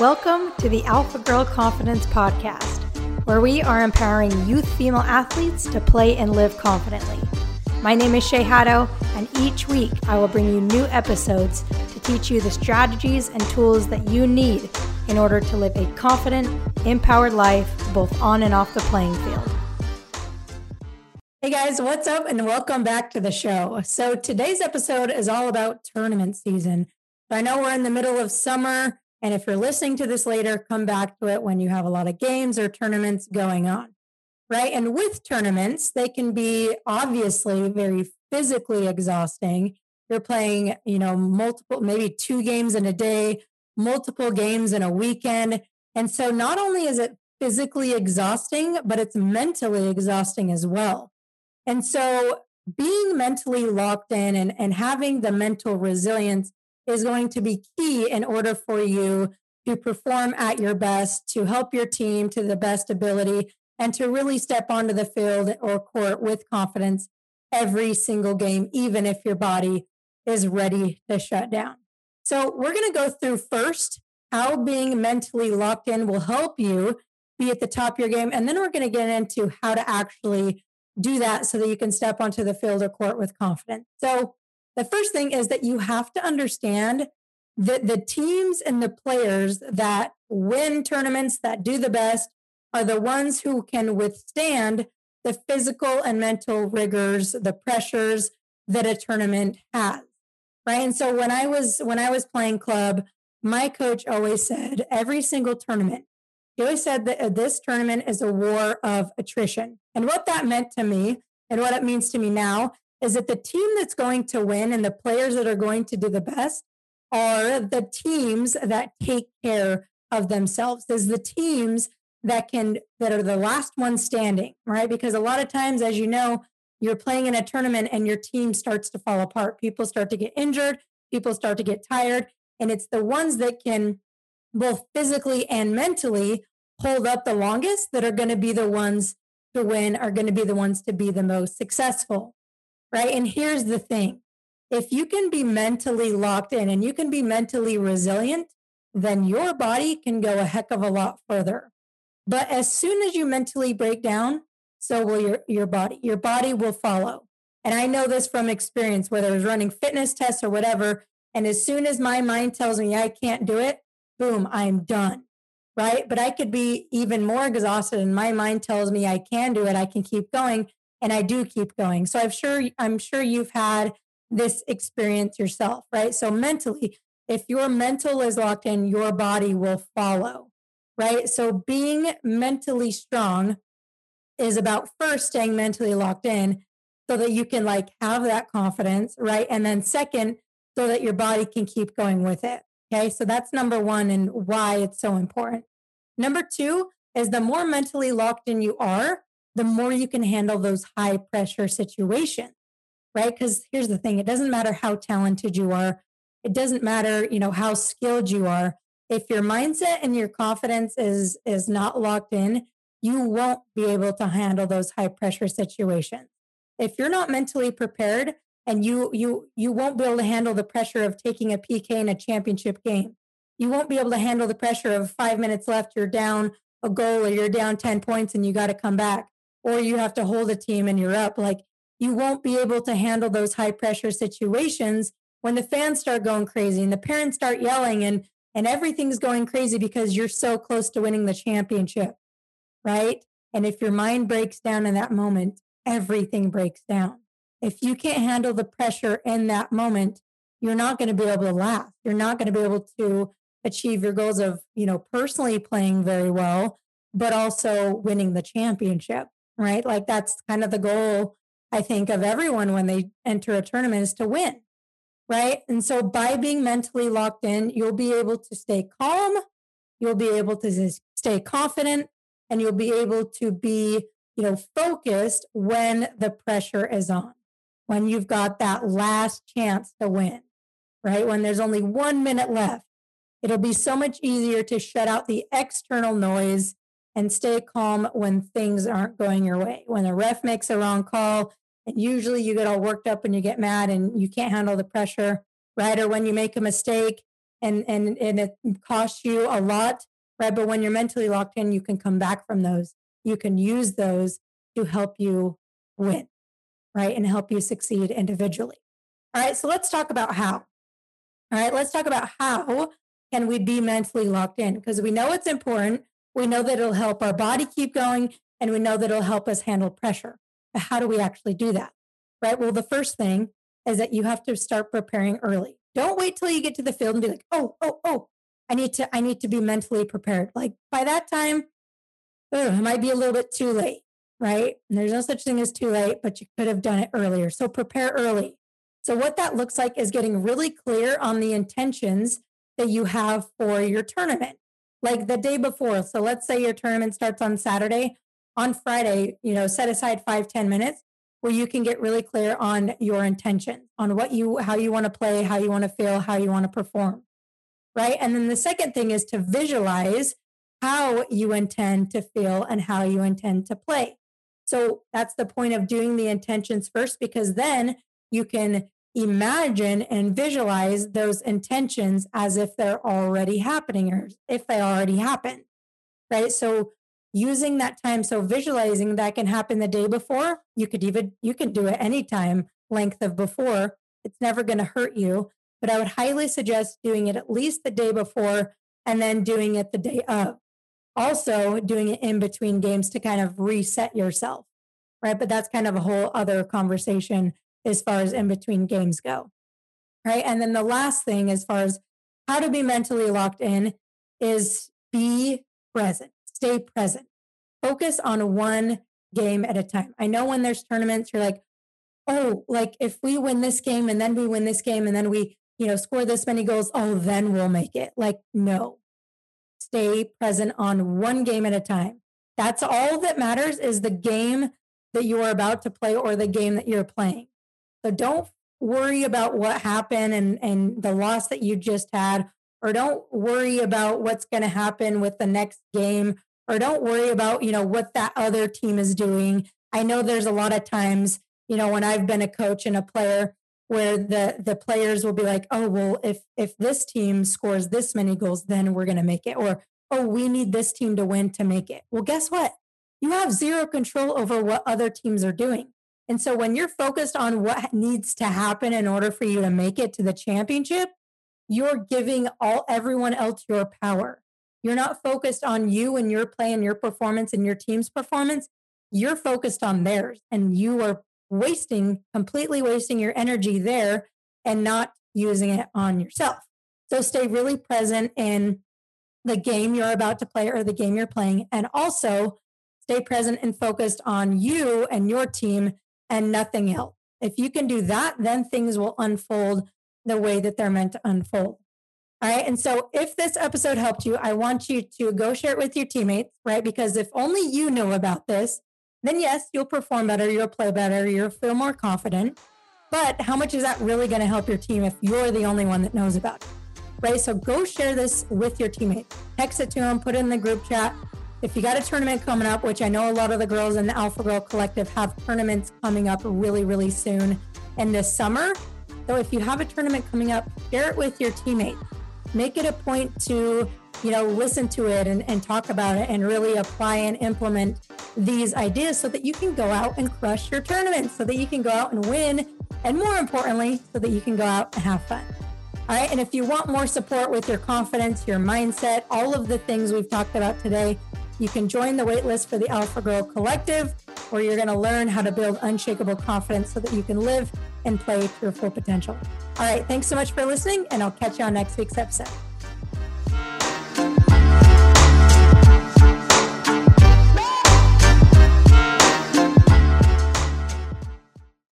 Welcome to the Alpha Girl Confidence Podcast, where we are empowering youth female athletes to play and live confidently. My name is Shay Haddow, and each week I will bring you new episodes to teach you the strategies and tools that you need in order to live a confident, empowered life both on and off the playing field. Hey guys, what's up, and welcome back to the show. So, today's episode is all about tournament season. I know we're in the middle of summer. And if you're listening to this later, come back to it when you have a lot of games or tournaments going on, right? And with tournaments, they can be obviously very physically exhausting. You're playing, you know, multiple, maybe two games in a day, multiple games in a weekend. And so not only is it physically exhausting, but it's mentally exhausting as well. And so being mentally locked in and, and having the mental resilience is going to be key in order for you to perform at your best, to help your team to the best ability, and to really step onto the field or court with confidence every single game, even if your body is ready to shut down. So, we're going to go through first how being mentally locked in will help you be at the top of your game. And then we're going to get into how to actually do that so that you can step onto the field or court with confidence. So, the first thing is that you have to understand that the teams and the players that win tournaments, that do the best, are the ones who can withstand the physical and mental rigors, the pressures that a tournament has. Right. And so when I was when I was playing club, my coach always said every single tournament, he always said that uh, this tournament is a war of attrition. And what that meant to me and what it means to me now is that the team that's going to win and the players that are going to do the best are the teams that take care of themselves. Is the teams that can that are the last ones standing right? Because a lot of times as you know you're playing in a tournament and your team starts to fall apart. People start to get injured people start to get tired and it's the ones that can both physically and mentally hold up the longest that are going to be the ones to win are going to be the ones to be the most successful right? And here's the thing if you can be mentally locked in and you can be mentally resilient, then your body can go a heck of a lot further. But as soon as you mentally break down, so will your, your body. Your body will follow. And I know this from experience, whether it's running fitness tests or whatever. And as soon as my mind tells me I can't do it, boom, I'm done. Right. But I could be even more exhausted and my mind tells me I can do it. I can keep going and I do keep going. So I'm sure I'm sure you've had this experience yourself, right? So mentally, if your mental is locked in, your body will follow, right? So being mentally strong is about first staying mentally locked in so that you can like have that confidence, right? And then second, so that your body can keep going with it. Okay. So that's number one and why it's so important. Number two is the more mentally locked in you are, the more you can handle those high pressure situations, right? Because here's the thing it doesn't matter how talented you are, it doesn't matter, you know, how skilled you are. If your mindset and your confidence is is not locked in, you won't be able to handle those high pressure situations. If you're not mentally prepared and you you you won't be able to handle the pressure of taking a PK in a championship game. You won't be able to handle the pressure of 5 minutes left you're down a goal or you're down 10 points and you got to come back or you have to hold a team and you're up. Like you won't be able to handle those high pressure situations when the fans start going crazy and the parents start yelling and and everything's going crazy because you're so close to winning the championship. Right? And if your mind breaks down in that moment, everything breaks down. If you can't handle the pressure in that moment, you're not going to be able to laugh. You're not going to be able to achieve your goals of, you know, personally playing very well, but also winning the championship right? Like that's kind of the goal, I think, of everyone when they enter a tournament is to win, right? And so by being mentally locked in, you'll be able to stay calm, you'll be able to stay confident, and you'll be able to be, you know, focused when the pressure is on, when you've got that last chance to win, right? When there's only one minute left. It'll be so much easier to shut out the external noise and stay calm when things aren't going your way. When a ref makes a wrong call, and usually you get all worked up and you get mad and you can't handle the pressure, right? Or when you make a mistake and and and it costs you a lot, right? But when you're mentally locked in, you can come back from those. You can use those to help you win, right? And help you succeed individually. All right, so let's talk about how. All right, let's talk about how can we be mentally locked in because we know it's important. We know that it'll help our body keep going and we know that it'll help us handle pressure. But how do we actually do that? Right? Well, the first thing is that you have to start preparing early. Don't wait till you get to the field and be like, "Oh, oh, oh, I need to I need to be mentally prepared." Like by that time, ugh, it might be a little bit too late, right? And there's no such thing as too late, but you could have done it earlier. So prepare early. So what that looks like is getting really clear on the intentions that you have for your tournament. Like the day before. So let's say your tournament starts on Saturday. On Friday, you know, set aside five ten minutes where you can get really clear on your intention, on what you, how you want to play, how you want to feel, how you want to perform. Right. And then the second thing is to visualize how you intend to feel and how you intend to play. So that's the point of doing the intentions first, because then you can imagine and visualize those intentions as if they're already happening or if they already happened. Right. So using that time so visualizing that can happen the day before you could even you can do it anytime length of before it's never going to hurt you but i would highly suggest doing it at least the day before and then doing it the day of also doing it in between games to kind of reset yourself right but that's kind of a whole other conversation as far as in between games go right and then the last thing as far as how to be mentally locked in is be present stay present. Focus on one game at a time. I know when there's tournaments, you're like, oh, like if we win this game and then we win this game and then we, you know, score this many goals, oh, then we'll make it. Like, no. Stay present on one game at a time. That's all that matters is the game that you are about to play or the game that you're playing. So don't worry about what happened and, and the loss that you just had, or don't worry about what's going to happen with the next game or don't worry about, you know, what that other team is doing. I know there's a lot of times, you know, when I've been a coach and a player where the the players will be like, "Oh, well, if if this team scores this many goals, then we're going to make it." Or, "Oh, we need this team to win to make it." Well, guess what? You have zero control over what other teams are doing. And so when you're focused on what needs to happen in order for you to make it to the championship, you're giving all everyone else your power. You're not focused on you and your play and your performance and your team's performance. You're focused on theirs and you are wasting, completely wasting your energy there and not using it on yourself. So stay really present in the game you're about to play or the game you're playing. And also stay present and focused on you and your team and nothing else. If you can do that, then things will unfold the way that they're meant to unfold. All right. And so if this episode helped you, I want you to go share it with your teammates, right? Because if only you know about this, then yes, you'll perform better, you'll play better, you'll feel more confident. But how much is that really going to help your team if you're the only one that knows about it? Right. So go share this with your teammates. Text it to them, put it in the group chat. If you got a tournament coming up, which I know a lot of the girls in the Alpha Girl Collective have tournaments coming up really, really soon in this summer. So if you have a tournament coming up, share it with your teammates make it a point to you know listen to it and, and talk about it and really apply and implement these ideas so that you can go out and crush your tournament so that you can go out and win and more importantly so that you can go out and have fun all right and if you want more support with your confidence your mindset all of the things we've talked about today you can join the waitlist for the alpha girl collective where you're going to learn how to build unshakable confidence so that you can live and play to your full potential. All right. Thanks so much for listening, and I'll catch you on next week's episode.